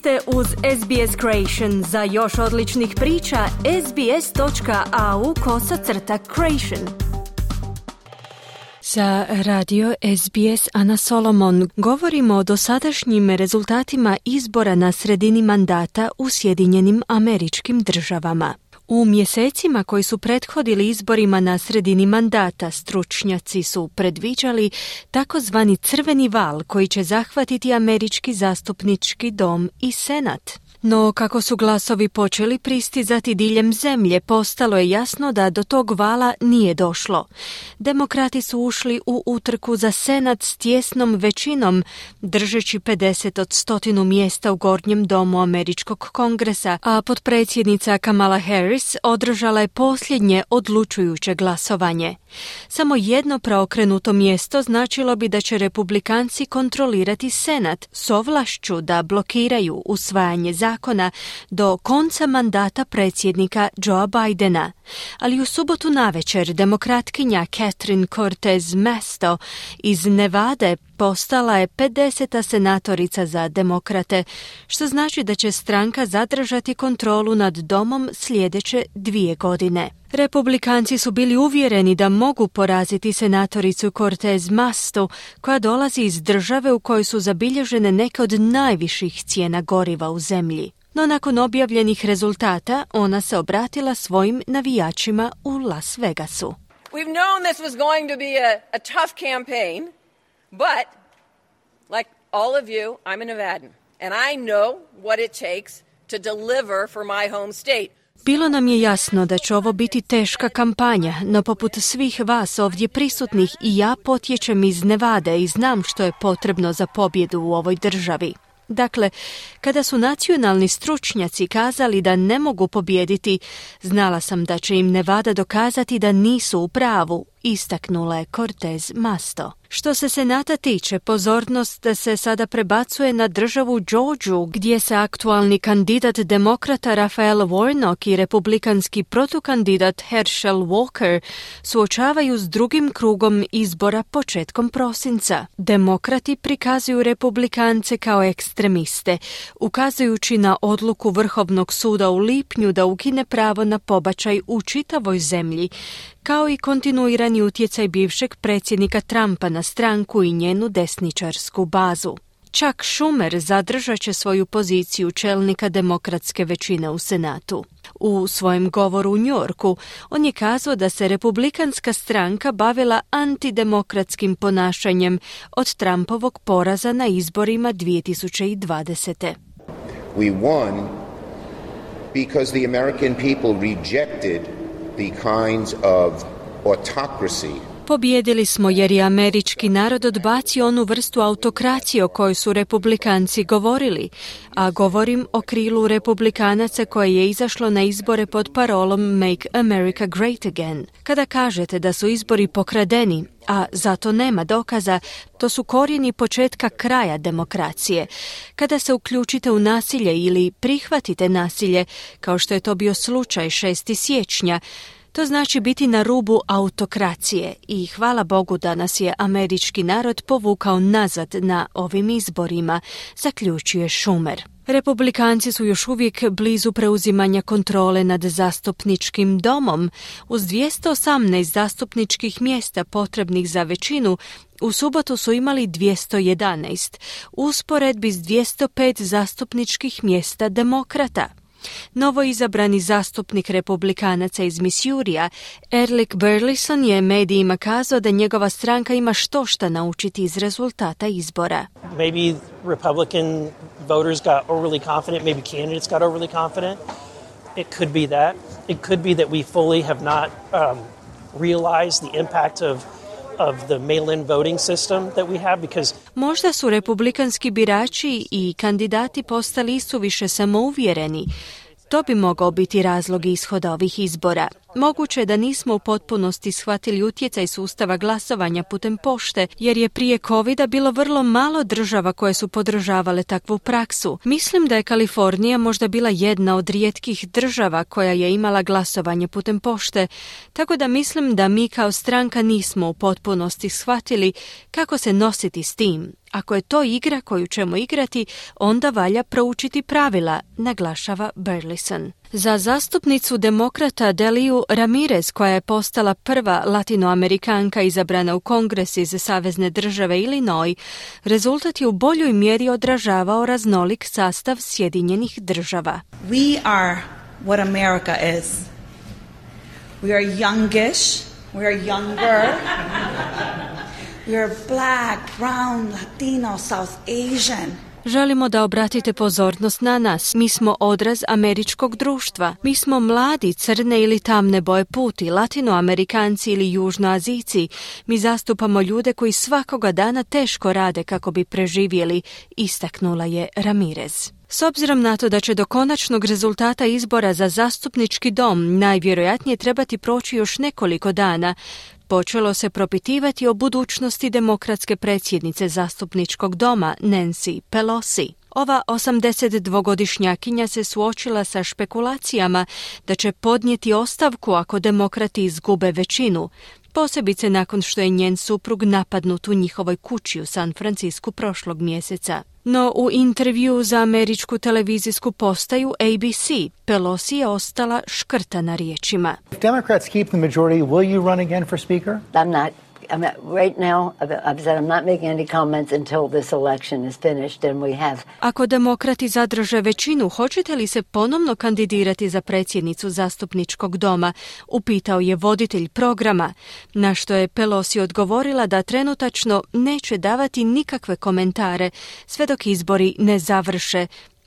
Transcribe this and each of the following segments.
ste uz SBS Creation. Za još odličnih priča, sbs.au kosacrta creation. Za radio SBS Ana Solomon govorimo o dosadašnjim rezultatima izbora na sredini mandata u Sjedinjenim američkim državama. U mjesecima koji su prethodili izborima na sredini mandata stručnjaci su predviđali takozvani crveni val koji će zahvatiti američki zastupnički dom i senat. No kako su glasovi počeli pristizati diljem zemlje, postalo je jasno da do tog vala nije došlo. Demokrati su ušli u utrku za senat s tjesnom većinom, držeći 50 od stotinu mjesta u gornjem domu Američkog kongresa, a potpredsjednica Kamala Harris održala je posljednje odlučujuće glasovanje. Samo jedno preokrenuto mjesto značilo bi da će republikanci kontrolirati senat s ovlašću da blokiraju usvajanje zakona do konca mandata predsjednika Joea Bidena. Ali u subotu navečer demokratkinja Catherine Cortez Masto iz Nevade postala je 50. senatorica za demokrate, što znači da će stranka zadržati kontrolu nad domom sljedeće dvije godine. Republikanci su bili uvjereni da mogu poraziti senatoricu Cortez Masto, koja dolazi iz države u kojoj su zabilježene neke od najviših cijena goriva u zemlji. No nakon objavljenih rezultata ona se obratila svojim navijačima u Las Vegasu. We've known this was going to be a, a tough campaign, but like all of you, I'm a Nevadan, and I know what it takes to deliver for my home state. Bilo nam je jasno da će ovo biti teška kampanja, no poput svih vas ovdje prisutnih i ja potječem iz Nevade i znam što je potrebno za pobjedu u ovoj državi. Dakle, kada su nacionalni stručnjaci kazali da ne mogu pobijediti, znala sam da će im Nevada dokazati da nisu u pravu, istaknula je Cortez Masto. Što se Senata tiče, pozornost se sada prebacuje na državu Georgiu, gdje se aktualni kandidat demokrata Rafael Warnock i republikanski protukandidat Herschel Walker suočavaju s drugim krugom izbora početkom prosinca. Demokrati prikazuju republikance kao ekstremiste, ukazujući na odluku Vrhovnog suda u lipnju da ukine pravo na pobačaj u čitavoj zemlji, kao i kontinuirani utjecaj bivšeg predsjednika Trumpa na stranku i njenu desničarsku bazu. Čak Schumer zadržat će svoju poziciju čelnika demokratske većine u Senatu. U svojem govoru u Njorku on je kazao da se republikanska stranka bavila antidemokratskim ponašanjem od Trumpovog poraza na izborima 2020. We won because the American people rejected the kinds of autocracy Pobjedili smo jer je američki narod odbacio onu vrstu autokracije o kojoj su republikanci govorili, a govorim o krilu republikanaca koje je izašlo na izbore pod parolom Make America Great Again. Kada kažete da su izbori pokradeni, a zato nema dokaza, to su korijeni početka kraja demokracije. Kada se uključite u nasilje ili prihvatite nasilje, kao što je to bio slučaj 6. siječnja, to znači biti na rubu autokracije i hvala Bogu da nas je američki narod povukao nazad na ovim izborima, zaključuje Schumer. Republikanci su još uvijek blizu preuzimanja kontrole nad zastupničkim domom. Uz 218 zastupničkih mjesta potrebnih za većinu, u subotu su imali 211, usporedbi s 205 zastupničkih mjesta demokrata. Novo izabrani zastupnik republikanaca iz Missourija, Erlik Burleson je medijima kazao da njegova stranka ima što šta naučiti iz rezultata izbora. Maybe Republican voters got overly confident, maybe candidates got overly confident. It could be that. It could be that we fully have not um, realized the impact of of the mail-in voting system that we have because Možda su republikanski birači i kandidati postali suviše samouvjereni. To bi mogao biti razlog ishoda ovih izbora. Moguće je da nismo u potpunosti shvatili utjecaj sustava glasovanja putem pošte, jer je prije covid bilo vrlo malo država koje su podržavale takvu praksu. Mislim da je Kalifornija možda bila jedna od rijetkih država koja je imala glasovanje putem pošte, tako da mislim da mi kao stranka nismo u potpunosti shvatili kako se nositi s tim. Ako je to igra koju ćemo igrati, onda valja proučiti pravila, naglašava Burleson. Za zastupnicu demokrata Deliju Ramirez, koja je postala prva latinoamerikanka izabrana u kongres iz Savezne države Illinois, rezultat je u boljoj mjeri odražavao raznolik sastav Sjedinjenih država. We are what America is. We are youngish, we are younger. black, brown, Latino, South Asian. Želimo da obratite pozornost na nas. Mi smo odraz američkog društva. Mi smo mladi, crne ili tamne boje puti, latinoamerikanci ili južnoazici. Mi zastupamo ljude koji svakoga dana teško rade kako bi preživjeli, istaknula je Ramirez. S obzirom na to da će do konačnog rezultata izbora za zastupnički dom najvjerojatnije trebati proći još nekoliko dana, počelo se propitivati o budućnosti demokratske predsjednice zastupničkog doma Nancy Pelosi. Ova 82-godišnjakinja se suočila sa špekulacijama da će podnijeti ostavku ako demokrati izgube većinu, posebice nakon što je njen suprug napadnut u njihovoj kući u San Francisku prošlog mjeseca. No u intervju za američku televizijsku postaju ABC Pelosi je ostala škrta na riječima. If Democrats keep the majority, will you run again for speaker? I'm not I'm right now, I've said I'm not making any comments until this election is finished and we have... Ako demokrati zadrže većinu, hoćete li se ponovno kandidirati za predsjednicu zastupničkog doma? Upitao je voditelj programa, na što je Pelosi odgovorila da trenutačno neće davati nikakve komentare sve dok izbori ne završe,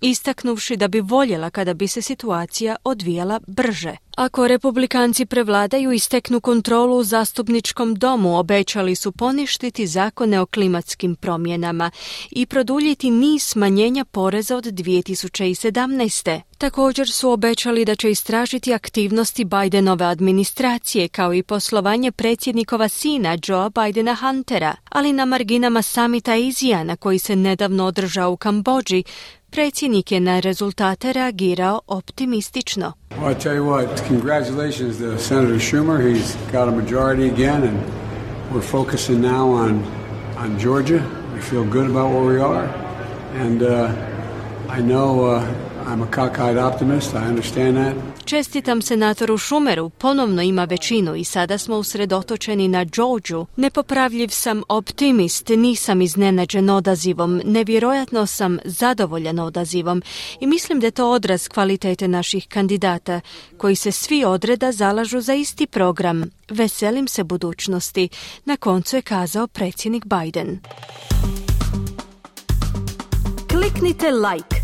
istaknuvši da bi voljela kada bi se situacija odvijala brže. Ako republikanci prevladaju i steknu kontrolu u zastupničkom domu, obećali su poništiti zakone o klimatskim promjenama i produljiti niz smanjenja poreza od 2017. Također su obećali da će istražiti aktivnosti Bidenove administracije kao i poslovanje predsjednikova sina Joe Bidena Huntera, ali na marginama samita Izija na koji se nedavno održao u Kambođi, predsjednik je na rezultate reagirao optimistično. Well, I tell you what, congratulations to Senator Schumer. He's got a majority again, and we're focusing now on on Georgia. We feel good about where we are, and uh, I know uh, I'm a cockeyed optimist. I understand that. Čestitam senatoru Šumeru, ponovno ima većinu i sada smo usredotočeni na Georgiu. Nepopravljiv sam optimist, nisam iznenađen odazivom, nevjerojatno sam zadovoljan odazivom i mislim da je to odraz kvalitete naših kandidata, koji se svi odreda zalažu za isti program. Veselim se budućnosti, na koncu je kazao predsjednik Biden. Kliknite like,